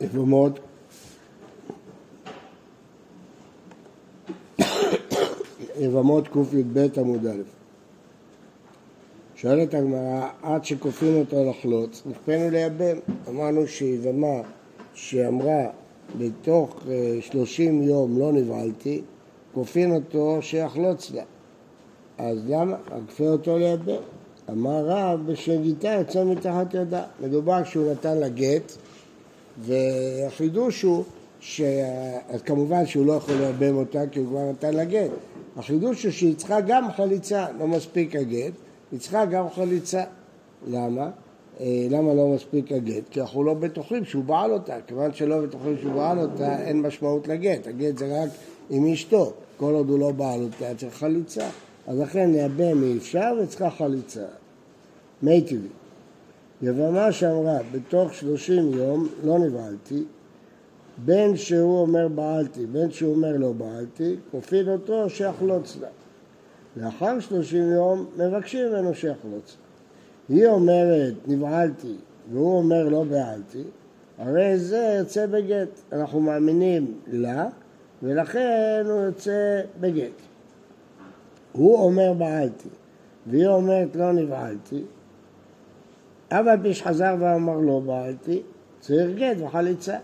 יבמות יבמות קי"ב עמוד א' שואלת הגמרא, עד שכופין אותו לחלוץ, נכפנו לייבם. אמרנו שיבמה שאמרה בתוך אה, שלושים יום לא נבהלתי, כופין אותו שיחלוץ לה. אז למה? כפה אותו לייבם. אמר רב בשגיתה יוצא מתחת ידה. מדובר שהוא נתן לה גט, והחידוש הוא, ש... אז כמובן שהוא לא יכול לייבם אותה כי הוא כבר נתן לה גט. החידוש הוא שהיא צריכה גם חליצה, לא מספיק הגט, היא צריכה גם חליצה. למה? אה, למה לא מספיק הגט? כי אנחנו לא בטוחים שהוא בעל אותה. כיוון שלא בטוחים שהוא בעל אותה, אין משמעות לגט. הגט זה רק עם אשתו. כל עוד הוא לא בעל אותה, צריך חליצה. אז לכן לייבם אי אפשר וצריכה חליצה. מי טבעי. יבמה שאמרה, בתוך שלושים יום לא נבהלתי, בין שהוא אומר בעלתי, בין שהוא אומר לא בעלתי, כופין אותו שיחלוץ לה. לאחר שלושים יום מבקשים ממנו שיחלוץ לה. היא אומרת נבהלתי והוא אומר לא בעלתי, הרי זה יוצא בגט. אנחנו מאמינים לה ולכן הוא יוצא בגט. הוא אומר בעלתי והיא אומרת לא נבהלתי, אף על פי שחזר ואמר לא בעלתי, צריך גט וחליצה.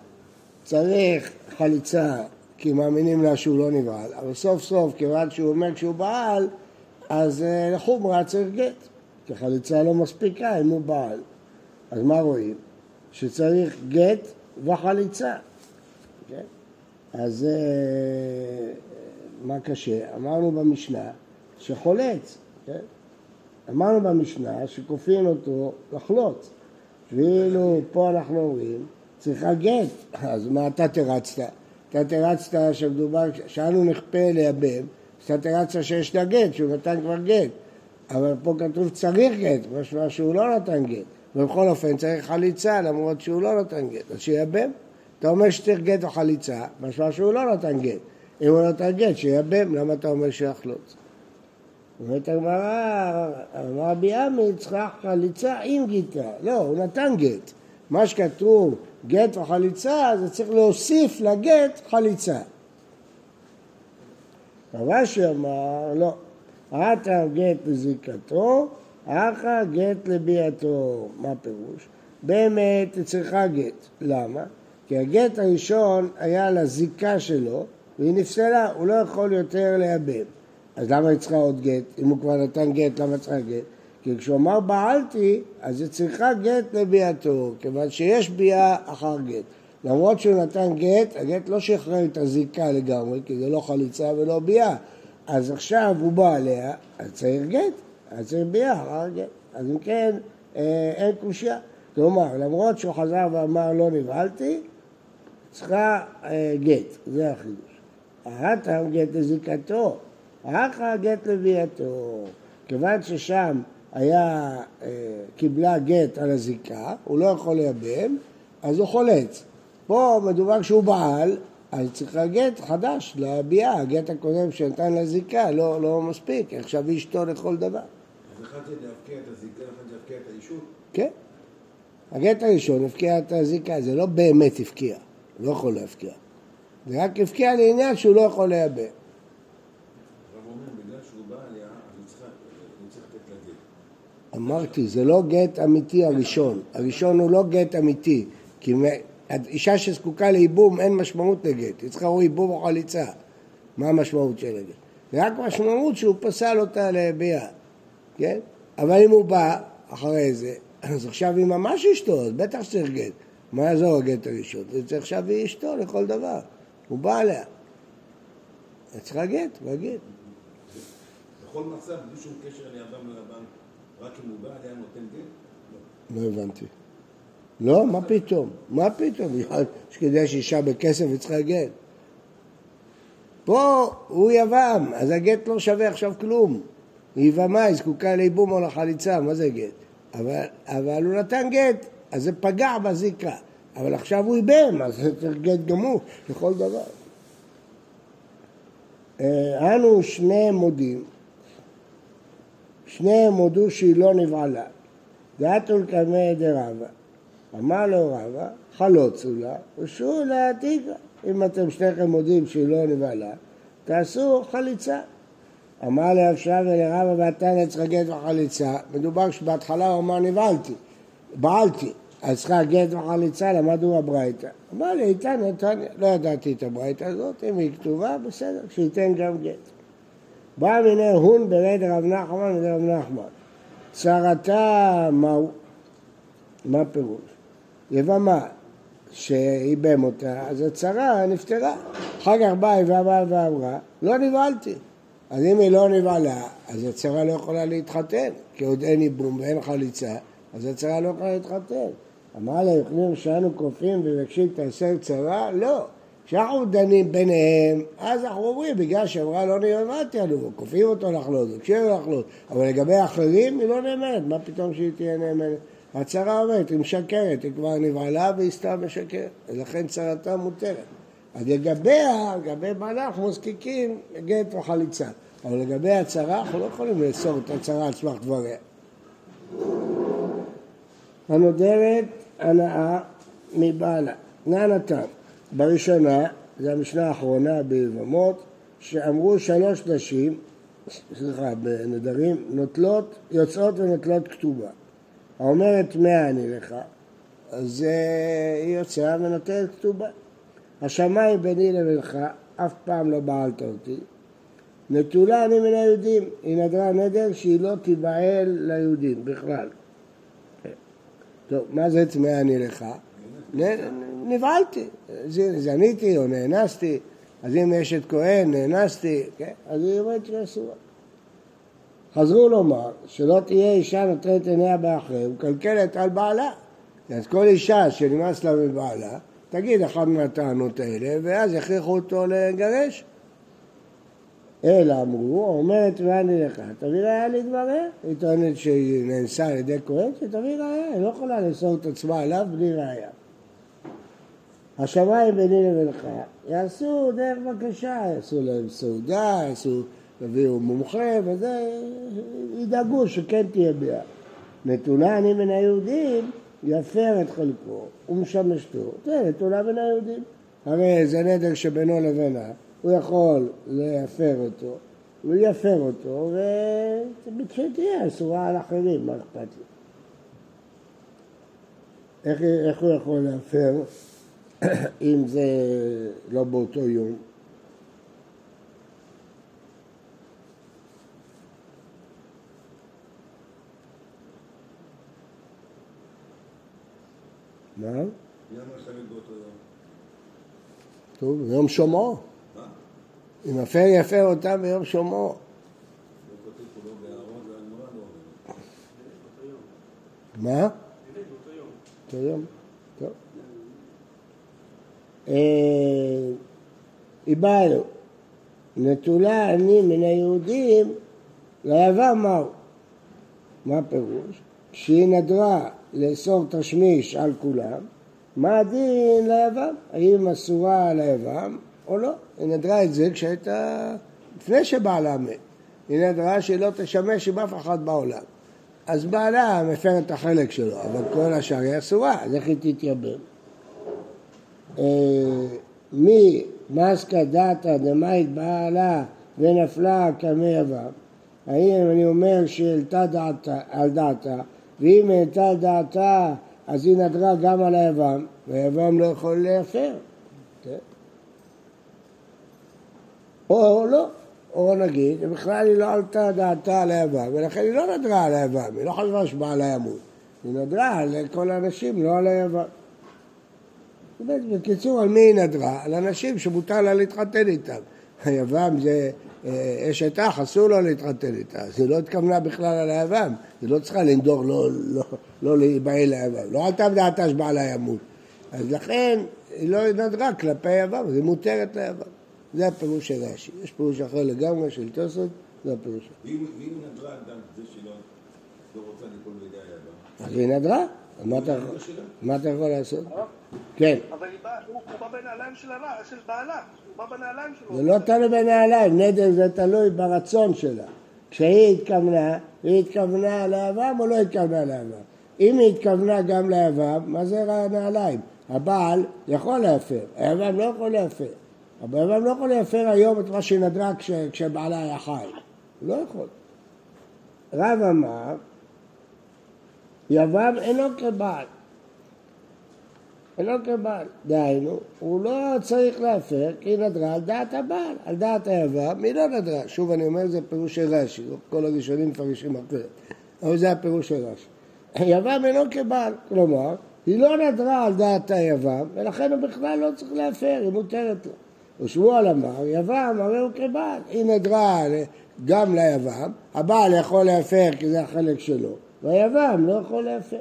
צריך חליצה כי מאמינים לה שהוא לא נבהל, אבל סוף סוף, כיוון שהוא אומר שהוא בעל, אז אה, לחומרה צריך גט, כי חליצה לא מספיקה אם הוא בעל. אז מה רואים? שצריך גט וחליצה. כן? אז אה, מה קשה? אמרנו במשנה שחולץ, כן? אמרנו במשנה שכופין אותו לחלוץ, ואילו פה אנחנו אומרים צריכה גט, אז מה אתה תרצת? אתה תרצת שמדובר, שאנו נכפה לייבם, אתה תרצת שיש לה גט, שהוא נתן כבר גט, אבל פה כתוב צריך גט, משמע שהוא לא נתן גט, ובכל אופן צריך חליצה למרות שהוא לא נתן גט, אז שייבם. אתה אומר שצריך גט או חליצה, משמע שהוא לא נתן גט. אם הוא נתן גט, שייבם, למה אתה אומר שיחלוץ? אומרת הגמרא, אמר רבי עמי, צריכה חליצה עם גיטה. לא, הוא נתן גט. מה שכתוב גט וחליצה, זה צריך להוסיף לגט חליצה. רבשי אמר, לא, עתה גט לזיקתו, אחא גט לביאתו. מה הפירוש? באמת צריכה גט. למה? כי הגט הראשון היה לזיקה שלו, והיא נפסלה, הוא לא יכול יותר לייבם. אז למה היא צריכה עוד גט? אם הוא כבר נתן גט, למה צריכה גט? כי כשהוא אמר בעלתי, אז היא צריכה גט לביאתו, כיוון שיש ביאה אחר גט. למרות שהוא נתן גט, הגט לא שחרר את הזיקה לגמרי, כי זה לא חליצה ולא ביאה. אז עכשיו הוא בא עליה, אז צריך גט, אז צריך ביאה אחר גט. אז אם כן, אה, אין קושייה. כלומר, למרות שהוא חזר ואמר לא נבהלתי, צריכה אה, גט, זה החידוש. ההתם גט לזיקתו, אחא גט לביאתו. כיוון ששם היה, אה, קיבלה גט על הזיקה, הוא לא יכול לייבם, אז הוא חולץ. פה מדובר שהוא בעל, אז צריך גט חדש לביאה, הגט הקודם שנתן לזיקה לא, לא מספיק, עכשיו אשתו לכל דבר. אז אחד זה להפקיע את הזיקה, אחד זה להפקיע את האישות? כן. הגט הראשון הפקיע את הזיקה, זה לא באמת הפקיע, הוא לא יכול להפקיע. זה רק הפקיע לעניין שהוא לא יכול לייבם. אמרתי, זה לא גט אמיתי הראשון. הראשון הוא לא גט אמיתי. כי אישה שזקוקה לייבום אין משמעות לגט. היא צריכה או ייבום או חליצה. מה המשמעות של הגט? זה רק משמעות שהוא פסל אותה לביאה, כן? אבל אם הוא בא אחרי זה, אז עכשיו היא ממש אשתו, אז בטח שצריך גט. מה יעזור הגט הראשון? זה צריך עכשיו היא אשתו לכל דבר. הוא בא עליה. צריכה גט, והגט. בכל מצב, בלי שום קשר לאדם ולבנק. רק אם הוא בא, היה נותן גט? לא הבנתי. לא, מה פתאום? מה פתאום? שכדאי שאישה בכסף וצריכה גט. פה הוא יבם, אז הגט לא שווה עכשיו כלום. היא יבמה, היא זקוקה לייבום או לחליצה, מה זה גט? אבל, אבל הוא נתן גט, אז זה פגע בזיקה. אבל עכשיו הוא ייבם, אז זה צריך גט גמור לכל דבר. אה, אנו שני מודים שניהם הודו שהיא לא נבעלה. דעתו לקמא דרבה. אמר לו רבא, חלוצו לה, ושו לה תיגה. אם אתם שניכם מודים שהיא לא נבהלה, תעשו חליצה. אמר לאפשר ולרבא ואתה נצחה גט וחליצה, מדובר שבהתחלה הוא אמר נבהלתי, בעלתי, אז צריכה גט וחליצה, למדו בברייתא. אמר לי, איתן לא ידעתי את הברייתא הזאת, אם היא כתובה, בסדר, שייתן גם גט. בא מיני הון ברד רב נחמן ורב נחמן. צרתה מהו? מה פירוש? יבמה שאיבם אותה, אז הצרה נפטרה. אחר כך באה יבמה ואמרה, לא נבהלתי. אז אם היא לא נבהלה, אז הצרה לא יכולה להתחתן, כי עוד אין איבום ואין חליצה, אז הצרה לא יכולה להתחתן. אמר לה, יוכלים שאנו כופים ומבקשים תעשר צרה? לא. כשאנחנו דנים ביניהם, אז אנחנו אומרים, בגלל שאמרה לא נאמנתי עליו, כופים אותו לחלות, מבקשים לחלות, אבל לגבי האחרים היא לא נאמנת, מה פתאום שהיא תהיה נאמנת? הצרה אומרת, היא משקרת, היא כבר נבהלה והיא סתם משקרת, ולכן צרתה מותרת. אז לגביה, לגבי בעלה, אנחנו מזקיקים גט וחליצה. אבל לגבי הצרה, אנחנו לא יכולים לאסור את הצרה על סמך דבריה. הנודרת הנאה מבעלה. נא נתן. בראשונה, זו המשנה האחרונה ביבמות, שאמרו שלוש נשים, סליחה, בנדרים, נוטלות, יוצאות ונוטלות כתובה. האומרת מאה אני לך, אז היא יוצאה ונוטלת כתובה. השמיים ביני לבינך, אף פעם לא בעלת אותי. נטולה אני מן היהודים, היא נדרה נדר שהיא לא תיבהל ליהודים בכלל. טוב, מה זה טמאה אני לך? נבהלתי, זניתי או נאנסתי, אז אם יש את כהן, נאנסתי, כן? אז היא אומרת שהיא אסורה. חזרו לומר שלא תהיה אישה נותנת עיניה באחר ומקלקלת על בעלה. אז כל אישה שנמאס לה מבעלה, תגיד אחת מהטענות האלה, ואז יכריחו אותו לגרש. אלא אמרו, אומרת ואני לך, תביא ראיה לדבריה. היא טוענת שהיא נאנסה על ידי כהן, שתביא ראיה, היא לא יכולה לאסור את עצמה עליו בלי ראיה. השמיים ביני לבינך יעשו דרך בקשה, יעשו להם סעודה, יעשו, יביאו מומחה וזה, ידאגו שכן תהיה ביאה. נתונה אני מן היהודים, יפר את חלקו ומשמשתו, זה נתונה מן היהודים. הרי זה נדר שבינו לבינה, הוא יכול להפר אותו, הוא יפר אותו, תהיה אסורה על אחרים, מה אכפת לי? איך, איך הוא יכול להפר? אם זה לא באותו יום. מה? טוב, יום שומעו. אם הפר יפר אותם ביום שומעו. מה? באותו יום. איבדנו, נטולה אני מן היהודים ליבם מהו. מה הפירוש? כשהיא נדרה לאסור תשמיש על כולם, מה הדין ליבם? האם אסורה על היבם או לא? היא נדרה את זה כשהייתה, לפני שבעלה מת. היא נדרה שהיא לא תשמש עם אף אחד בעולם. אז בעלה מפר את החלק שלו, אבל כל השאר היא אסורה, אז איך היא תתייבם? אה, מי מסקא דתא דמאית בעלה ונפלה כמי יבם, האם אני אומר שהעלתה דעתה, על דעתה, ואם העלתה על דעתה אז היא נדרה גם על היבם, והיבם לא יכול להפר. כן? או לא, או נגיד, בכלל היא לא עלתה דעתה על היבם, ולכן היא לא נדרה על היבם, היא לא חשבה שבעלה ימות. היא נדרה על כל האנשים, לא על היבם. בקיצור, על מי היא נדרה? על אנשים שמותר לה להתחתן איתם. היבם זה אה, אשת אח, אסור לו להתחתן איתה. אז היא לא התכוונה בכלל על היבם, היא לא צריכה לנדור לא, לא, לא להיבהל ליבם. לא עלתה בדעתה שבעלה ימות. אז לכן היא לא נדרה כלפי אז היא מותרת ליבם. זה הפירוש של רש"י. יש פירוש אחר לגמרי של תוספות, זה הפירוש. ואם נדרה גם זה שלא אז היא נדרה. מה אתה יכול לעשות? כן. אבל הוא בא בנעליים של בעלה, הוא בא בנעליים שלו. זה לא תלוי בנעליים, נדר זה תלוי ברצון שלה. כשהיא התכוונה, היא התכוונה לאברהם או לא התכוונה לאברהם? אם היא התכוונה גם ליבם, מה זה הנעליים? הבעל יכול להפר, היבם לא יכול להפר. היבם לא יכול להפר היום את מה שהיא נדרה כש, כשבעלה היה חי. הוא לא יכול. רב אמר, יבם אינו כבעל. אינו כבעל. דהיינו, הוא לא צריך להפר כי היא נדרה על דעת הבעל. על דעת היבם היא לא נדרה. שוב אני אומר, זה פירוש של רש"י, כל הראשונים מפרשים אחרת. אבל זה הפירוש של רש"י. יבם אינו כבעל, כלומר, היא לא נדרה על דעת היבם, ולכן הוא בכלל לא צריך להפר, היא מותרת לו. ושמואל אמר, יבם הרי הוא כבעל, היא נדרה גם ליבם, הבעל יכול להפר כי זה החלק שלו, והיבם לא יכול להפר.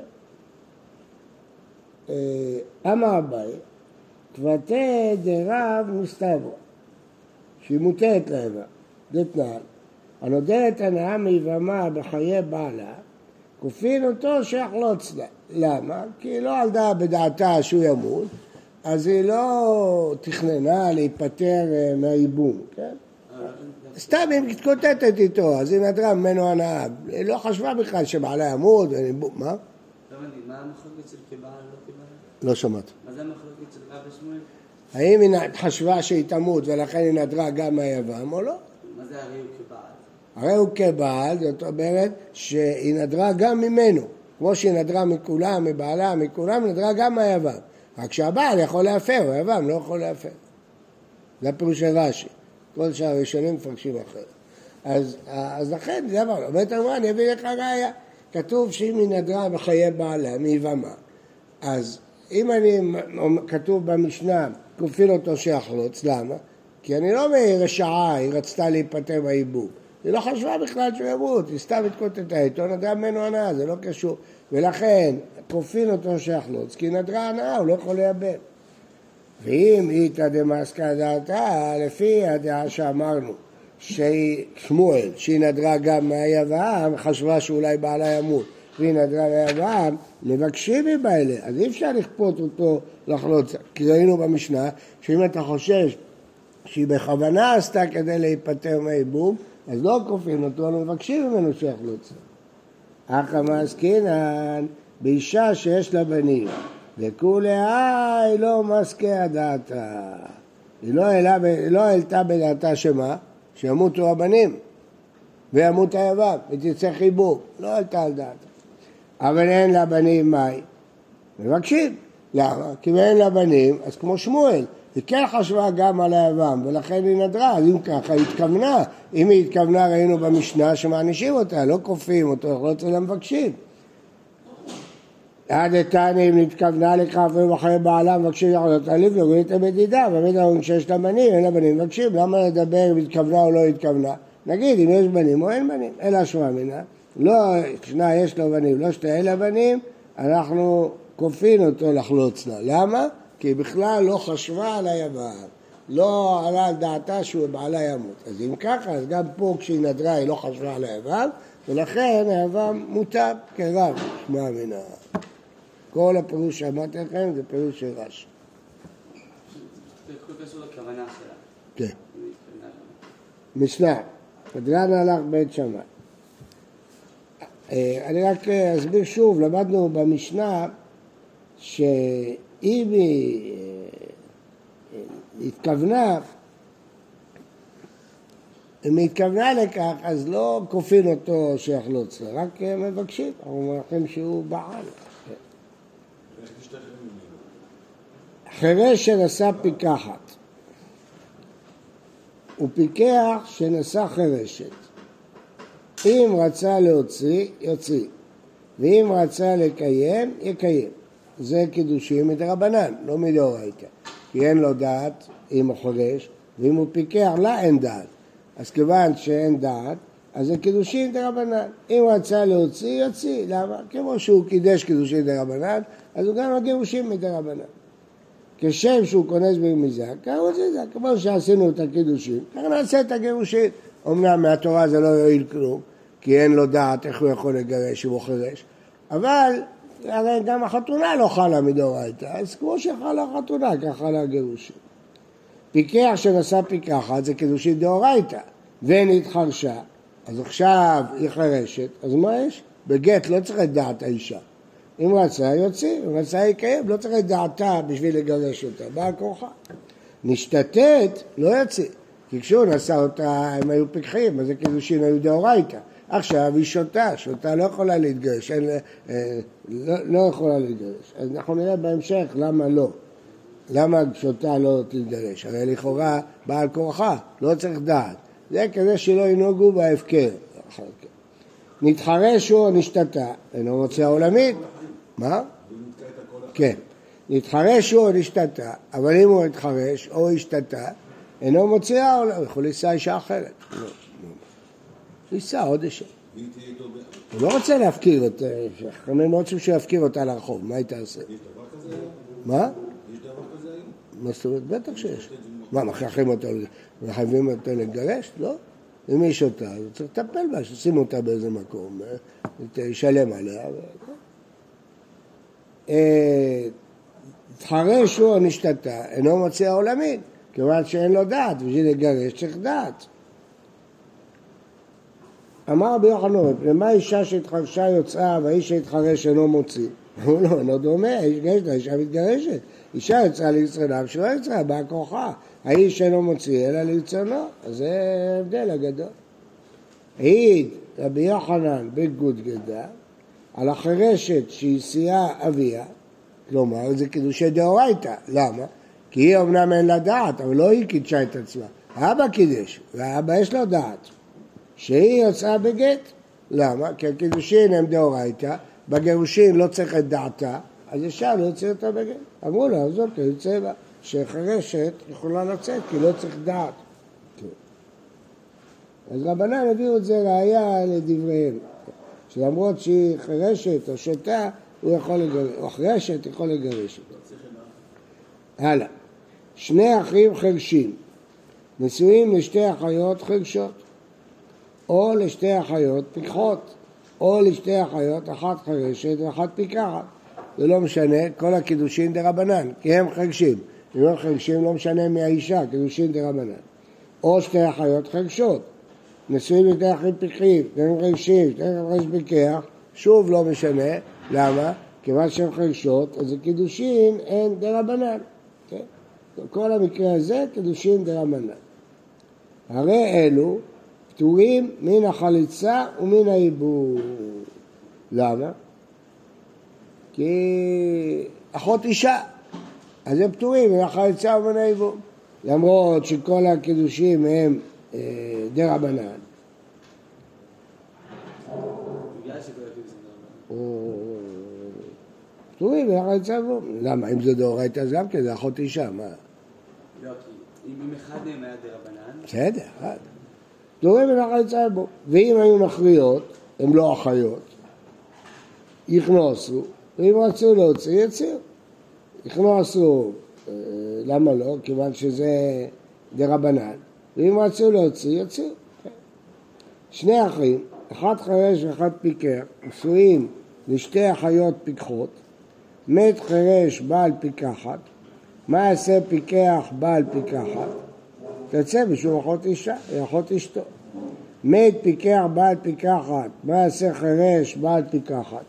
אה, אמר אביי, כבתי דרב מסתברו, שהיא מותרת ליבם, דתנן, הנודרת הנאה מיבמה בחיי בעלה, כופין אותו שיחלוץ לה. למה? כי היא לא עלדה בדעתה שהוא ימות, אז היא לא תכננה להיפטר אה, מהייבום, כן? סתם היא מתקוטטת איתו, אז היא נדרה ממנו הנאה. היא לא חשבה בכלל שבעלה ימות, מה? מה המחלוקת של כבעל לא כבעל? לא שמעת. מה זה המחלוקת של רב ושמואל? האם היא חשבה שהיא תמות ולכן היא נדרה גם מהיבם או לא? מה זה הרי הוא כבעל? הרי הוא כבעל, זאת אומרת שהיא נדרה גם ממנו. כמו שהיא נדרה מכולם, מבעלה, מכולם, נדרה גם מהיבם. רק שהבעל יכול להפר, היבם לא יכול להפר. זה הפירוש של רש"י. כל שאר הראשונים מפרשים אחרת. אז, אז לכן, זה אמר, אומרת אמרה, אני אביא לך ראיה. כתוב שאם היא נדרה בחיי בעלה, מיבמה, אז אם אני, כתוב במשנה, כופין אותו שיחלוץ, למה? כי אני לא מרשעה, היא רצתה להיפטר מהעיבוב. היא לא חשבה בכלל שהוא ימות, היא סתם התקוטטה איתו, נדרה ממנו הנאה, זה לא קשור. ולכן, כופין אותו שיחלוץ, כי נדרה הנאה, הוא לא יכול לייבם. ואם איתא דמאסקא דעתה, לפי הדעה שאמרנו, שהיא שמואל, שהיא נדרה גם מהיוון, חשבה שאולי בעלה ימות, והיא נדרה מהיוון, מבקשים מבעלה, אז אי אפשר לכפות אותו לחלוץ, כי ראינו במשנה, שאם אתה חושש שהיא בכוונה עשתה כדי להיפטר מהייבום, אז לא כופים אותו, אלא מבקשים ממנו שיחלוץ. אחא מעסקינן באישה שיש לה בנים, וכולי לא מסכה דעתה. היא לא, לא העלתה בדעתה שמה? שימותו הבנים וימות היבב ותצא חיבור, לא העלתה על דעתה. אבל אין לה בנים מאי? מבקשים. למה? כי אם אין לה בנים, אז כמו שמואל, היא כן חשבה גם על היבם, ולכן היא נדרה, אז אם ככה היא התכוונה, אם היא התכוונה ראינו במשנה שמענישים אותה, לא כופים אותו, אנחנו לא צריכים למבקשים. עד איתני אם נתכוונה לכך אפילו אחרי בעלה מבקשים לחזות עליו יוריד את המדידה, באמת אומרים שיש לה בנים, אין לה בנים, מבקשים, למה לדבר אם התכוונה או לא התכוונה? נגיד אם יש בנים או אין בנים, אלא שמע מינה, לא שנה יש לו בנים, לא שתה אין לה בנים, אנחנו כופין אותו לחלוץ לה, למה? כי היא בכלל לא חשבה על היבם, לא עלה על דעתה שהוא בעלה ימות. אז אם ככה, אז גם פה כשהיא נדרה היא לא חשבה על היבם, ולכן היבם מוטב כרב, שמע מינה. כל הפירוש שאמרתי לכם זה פירוש של רש"י. כן. משנה, קדרן הלך בית שמאי. אה, אני רק אה, אסביר שוב, למדנו במשנה שאם היא אה, התכוונה, אם היא התכוונה לכך, אז לא כופין אותו שיחלוץ, רק מבקשים, אנחנו אומרים שהוא בעל. חירש שנשא פיקחת הוא פיקח שנשא חירשת. אם רצה להוציא, יוציא, ואם רצה לקיים, יקיים. זה קידושים מדרבנן, לא מדאורייתא. כי אין לו דעת אם הוא חורש, ואם הוא פיקח לה אין דעת. אז כיוון שאין דעת, אז זה קידושין דרבנן. אם הוא רצה להוציא, יוציא. למה? כמו שהוא קידש קידושין דרבנן, אז הוא גם הגירושים מדרבנן. כשם שהוא כונס ברמיזה, ככה את זה, כמו שעשינו את הקידושים, ככה נעשה את הגירושים. אמנם מהתורה זה לא יועיל כלום, כי אין לו דעת איך הוא יכול לגרש אם הוא חירש, אבל הרי גם החתונה לא חלה מדאורייתא, אז כמו שחלה החתונה, ככה חלה הגירושים. פיקח שנשא פיקחת זה קידושין דאורייתא, ונתחרשה, אז עכשיו היא חירשת, אז מה יש? בגט לא צריך את דעת האישה. אם רצה, יוציא, אם רצה יקיים, לא צריך את דעתה בשביל לגרש אותה, באה כוחה. נשתתת, לא יוציא. כי כשהוא נשא אותה, הם היו פיקחים, אז זה קידושין היו דאורייתא. עכשיו היא שותה, שותה לא יכולה להתגרש, אין, אה, לא, לא יכולה להתגרש. אז אנחנו נראה בהמשך למה לא. למה שותה לא תתגרש? הרי לכאורה בעל כורחה, לא צריך דעת. זה כדי שלא ינהגו בהפקר. נתחרש הוא או נשתתה, אינו מוצא עולמית. מה? כן. נתחרש הוא או נשתתה, אבל אם הוא התחרש או השתתה, אינו מוציא העולם, הוא יכול לנסוע אישה אחרת. ייסע עוד אישה. הוא לא רוצה להפקיר אותה, חכמים לא רוצים שיפקיר אותה לרחוב, מה היא תעשה? מה? מה זאת אומרת? בטח שיש. מה, מכריחים אותה, מחייבים אותה לגרש? לא. אם היא שותה, אז צריך לטפל בה, שישימו אותה באיזה מקום, ישלם עליה. תחרש הוא נשתתה, אינו מוציא העולמין, כיוון שאין לו דעת, בשביל לגרש צריך דעת. אמר רבי יוחנן, למה אישה שהתחרשה יוצאה והאיש שהתחרש אינו מוציא? אמרו לו, אינו דומה, האיש גשת, האישה מתגרשת. אישה יצאה ליצרנה שלא יצאה, באה כוחה. האיש אינו מוציא אלא לרצונו, זה ההבדל הגדול. העיד רבי יוחנן בגודגדה על החירשת שהסיעה אביה, כלומר זה קידושי דאורייתא, למה? כי היא אמנם אין לה דעת, אבל לא היא קידשה את עצמה, האבא קידש, והאבא יש לו דעת. שהיא יוצאה בגט. למה? כי הקידושין הם דאורייתא, בגירושין לא צריך את דעתה, אז אפשר להוציא אותה בגט. אמרו לה, אוקיי, יוצא בה. שחירשת יכולה לצאת, כי לא צריך דעת. אז רבנן הביאו את זה ראייה לדבריהם, שלמרות שהיא חירשת או שותה, הוא יכול לגרש, או חירשת יכול לגרש אותה. הלאה. שני אחים חרשים, נשואים לשתי אחיות חרשות. או לשתי אחיות פיקחות, או לשתי אחיות, אחת חרשת ואחת פיקחת. זה לא משנה, כל הקידושין דרבנן, כי הם חרשים. אם הם חרשים לא משנה מי האישה, קידושין דרבנן. או שתי אחיות חרשות, נשואים אחים פיקחים, שניהם חרשים, שתי אחים חרש פיקח, שוב לא משנה, למה? כיוון שהן חרשות, אז הקידושין דרבנן. כן? כל המקרה הזה קידושין דרבנן. הרי אלו פטורים מן החליצה ומן העיבור. למה? כי אחות אישה, אז הם פטורים מן החליצה ומן העיבור. למרות שכל הקידושים הם דה רבנן. פטורים החליצה ועיבור. למה? אם זה דאורייתא אז גם כן, זה אחות אישה, מה? לא, כי אם אחד מהם היה דה רבנן... בסדר, אחד. פטורים החליצה בו. ואם היו מכריעות, הן לא אחיות, יכנוסו, ואם רצו להוציא, יוציאו. יכנוסו, אה, למה לא? כיוון שזה דה רבנן, ואם רצו להוציא, יוציאו. שני אחים, אחד חירש ואחד פיקח, נשואים לשתי אחיות פיקחות, מת חירש בעל פיקחת, מה יעשה פיקח בעל פיקחת? תצא בשום אחות אישה, אחות אשתו. מת פיקח בעל פיקחת, מה יעשה חירש בעל פיקחת?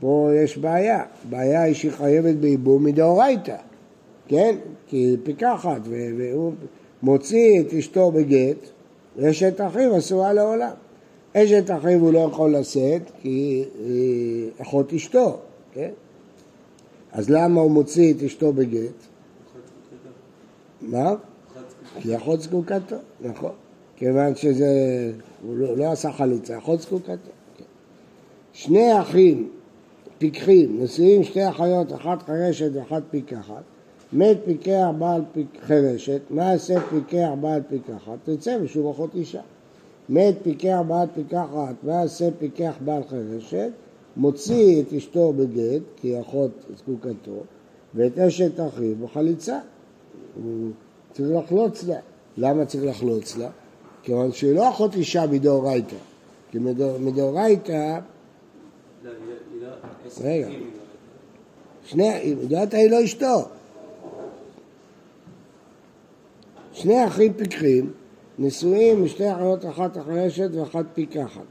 פה יש בעיה, בעיה היא שהיא חייבת בייבום מדאורייתא, כן? כי היא פיקחת והוא מוציא את אשתו בגט, אשת אחיו אסורה לעולם. אשת אחיו הוא לא יכול לשאת כי היא אחות אשתו, כן? אז למה הוא מוציא את אשתו בגט? מה? כי אחות זקוקתו, נכון. כיוון שזה, הוא לא, לא עשה חליצה, אחות זקוקתו. כן. שני אחים פיקחים, נשואים שתי אחיות, אחת חרשת ואחת פיקחת, מת פיקח בעל פיק, חרשת, מה יעשה פיקח בעל פיקחת? תצא ושוב אחות אישה. מת פיקח בעל פיקחת, מה יעשה פיקח בעל חרשת? מוציא את אשתו בגט, כי אחות זקוקתו, ואת אשת אחיו בחליצה. הוא צריך לחלוץ לה. למה צריך לחלוץ לה? כיוון שהיא לא אחות אישה מדאורייתא. כי מדאורייתא... לא, היא לא... רגע. שני, היא לא אשתו. שני אחים פיקחים נשואים משתי אחיות אחת החרשת ואחת פיקחת.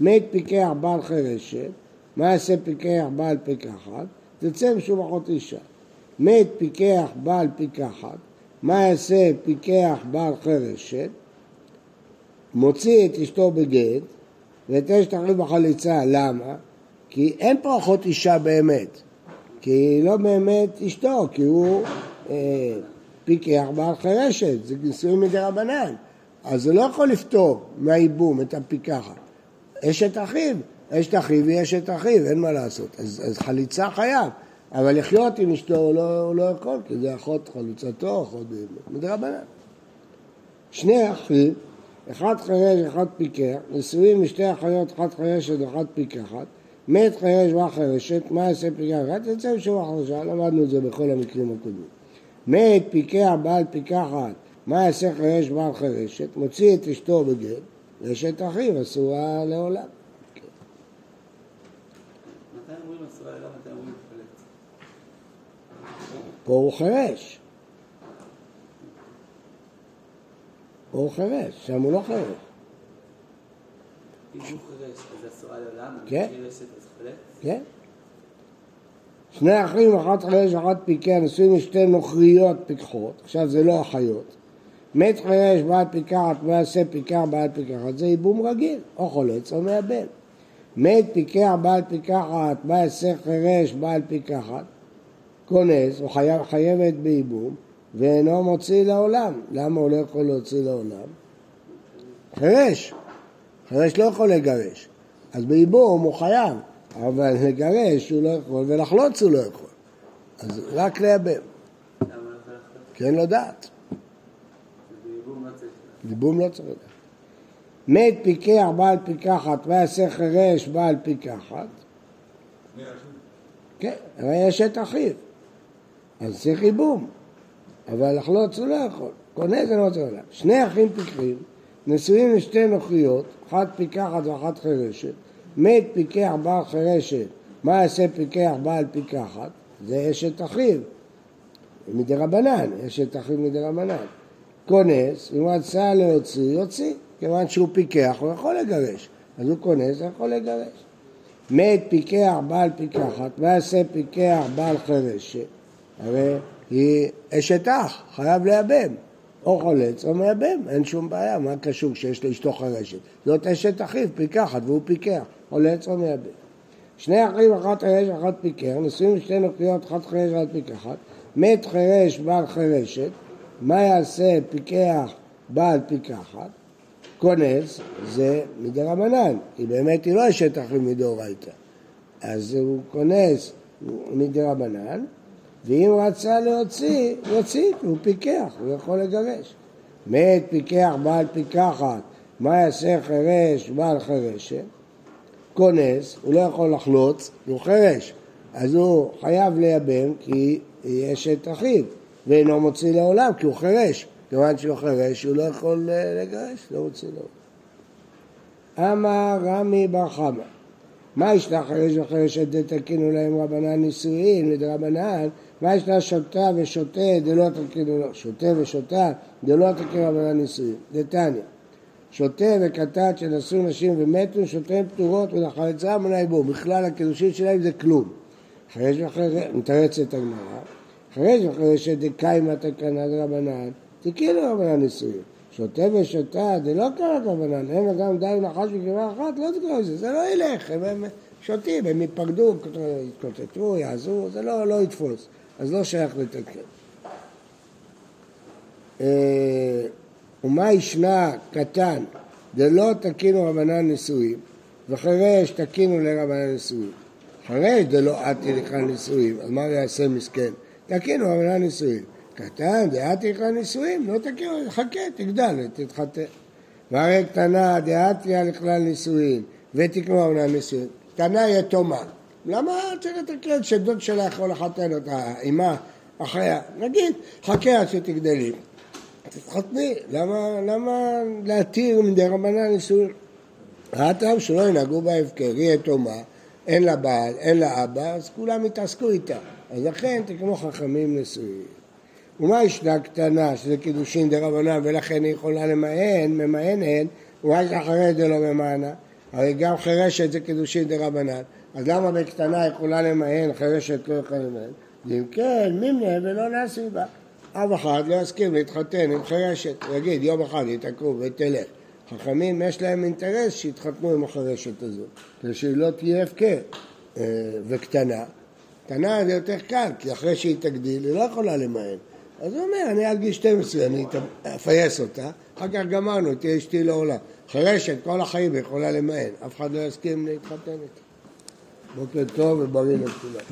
מת פיקח בעל חרשת, מה יעשה פיקח בעל פיקחת? תצא משום אחות אישה. מת פיקח בעל פיקחת, מה יעשה פיקח בעל חרשת? מוציא את אשתו בגט ואת אשת אחיו בחליצה, למה? כי אין פה אחות אישה באמת, כי היא לא באמת אשתו, כי הוא אה, פיקח בעל חרשת, זה נישואים מדי רבנן, אז הוא לא יכול לפתור מהייבום את הפיקחת. אשת אחיו, אשת אחיו היא אשת אחיו, אין מה לעשות, אז, אז חליצה חייב, אבל לחיות עם אשתו הוא לא, הוא לא יכול, כי זה אחות חלוצתו, אחות מדי רבנן. שני אחים אחד חרש ואחד פיקח, נשואים משתי אחיות, אחת חרשת ואחת פיקחת, מת חרש וחרשת, מה יעשה פיקח? אחת יוצא משום החרשה, למדנו את זה בכל המקרים הקודמים. מת פיקח בעל פיקחת, מה יעשה חרש בעל חרשת? מוציא את אשתו בגט, ואשת אחיו אסורה לעולם. פה הוא חרש. פה הוא חירש, שם הוא לא חירש. אם הוא חירש, אז אסורה לעולם? כן. כן. שני אחים, אחת חירש ואחת פיקח, נשואים משתי נוכריות פיקחות, עכשיו זה לא אחיות. מת חירש בעל פיקחת, מה יעשה פיקח בעל פיקחת? זה ייבום רגיל, או חולץ או מאבן. מת פיקח בעל פיקחת, מה יעשה חירש בעל פיקחת? כונס, הוא חייב, חייבת בייבום. ואינו מוציא לעולם. למה הוא לא יכול להוציא לעולם? חירש. חירש לא יכול לגרש. אז בייבום הוא חייב, אבל לגרש הוא לא יכול, ולחלוץ הוא לא יכול. אז רק לייבם. כי אין לו דעת. בייבום לא צריך לדעת. מת פיקח בעל פיקחת ונעשה חרש בעל פיקחת. כן, הרי יש את אחיו. אז צריך ייבום. אבל לחלוץ הוא לא יכול, כונס ולא מוציא לעולם. שני אחים פיקחים, נשואים לשתי נוכריות, אחת פיקחת ואחת חירשת, מת פיקח בעל חירשת, מה יעשה פיקח בעל פיקחת? זה אשת אחיו, מדי רבנן, אשת אחיו מדי רבנן. כונס, אם הוא רצה להוציא, יוציא, כיוון שהוא פיקח, הוא יכול לגרש, אז הוא כונס, הוא יכול לגרש. מת פיקח בעל פיקחת, מה יעשה פיקח בעל חירשת? הרי היא אשת אח, חייב לייבם. או חולץ או מייבם, אין שום בעיה, מה קשור כשיש לאשתו חרשת? זאת אשת אחיו, פיקחת, והוא פיקח, חולץ או מייבם. שני אחים, אחת חרש ואחת פיקח, נשואים שתי נוקריות, אחת חרש ואחת פיקחת, מת חרש בעל חרשת, מה יעשה פיקח בעל פיקחת? כונס זה מדי רבנן, כי באמת היא לא אשת אחיו מדאורייתא. אז הוא כונס מדי רבנן, ואם רצה להוציא, יוציא, הוא פיקח, הוא יכול לגרש. מת פיקח בעל פיקחת, מה יעשה חירש בעל חירשת? כונס, הוא לא יכול לחלוץ, הוא חירש. אז הוא חייב לייבם כי יש את אחיו, ואינו מוציא לעולם כי הוא חירש. כיוון שהוא חירש, הוא לא יכול אה, לגרש, לא מוציא לעולם. אמר רמי בר חמא, מה ישלח חירש וחירשת דתקינו להם רבנן נישואין לדרבנן מה יש לה שותה ושותה דלא תקינו לו, שותה ושותה דלא תקינו רבנן נישואין, דתניא. שותה וקטט שנשאו נשים ומתו, שותיהם פטורות ולחלצה מנה יבוא. בכלל הקידושים שלהם זה כלום. חרש וחרש, מתרצת הגמרא, חרש וחרש דקיימא תקנה דרבנן, תקינו רבנן נישואין. שותה ושותה, זה לא רבנן, אין גם די נחש בקריאה אחת, לא תקרא לזה, זה לא ילך, הם שותים, הם ייפקדו, יתקוטטו, יעזרו, זה לא, לא יתפוס. אז לא שייך לתקן. אה, ומה ישנה קטן דלא תקינו רבנן נשואים וחירש תקינו לרבנן נשואים. חירש דלא אתי לכלל נשואים, אז מה יעשה מסכן? תקינו רבנן נשואים. קטן דעתי לכלל נשואים, לא תקינו, חכה, תגדל, תתחתן. והרי קטנה דעתיה לכלל נישואין ותקנו רבנן נשואים. קטנה יתומה. למה צריך לתקן שדוד שלה יכול לחתן אותה, אימה, אחיה? נגיד, חכה עד שתגדלי. תתחתני, למה, למה להתיר מדי רבנן נישואים? הטעם שלא ינהגו בה הפקר, היא יתומה, אין לה בעל, אין לה אבא, אז כולם יתעסקו איתה. אז לכן תקנו חכמים נשואים. ומה ישנה קטנה, שזה קידושין דה רבנן, ולכן היא יכולה למען, ממענת, ומה יש אחרי זה לא ממענה? הרי גם חירשת זה קידושין דה רבנן, אז למה בקטנה יכולה למהן, חירשת לא יכולה למהן? ואם כן, מימנה ולא נעשי בה. אף אחד לא יסכים להתחתן עם חירשת, יגיד יום אחד תקום ותלך. חכמים יש להם אינטרס שיתחתנו עם החרשת הזו, כדי שהיא לא תהיה הפקר. אה, וקטנה, קטנה זה יותר קל, כי אחרי שהיא תגדיל היא לא יכולה למהן. אז הוא אומר, אני עד גיל 12, אני אפייס אותה, אחר כך גמרנו, תהיה אשתי לעולם. חירשת כל החיים יכולה למהן, אף אחד לא יסכים להתחתן איתה. בוקר טוב ובריא לכולם.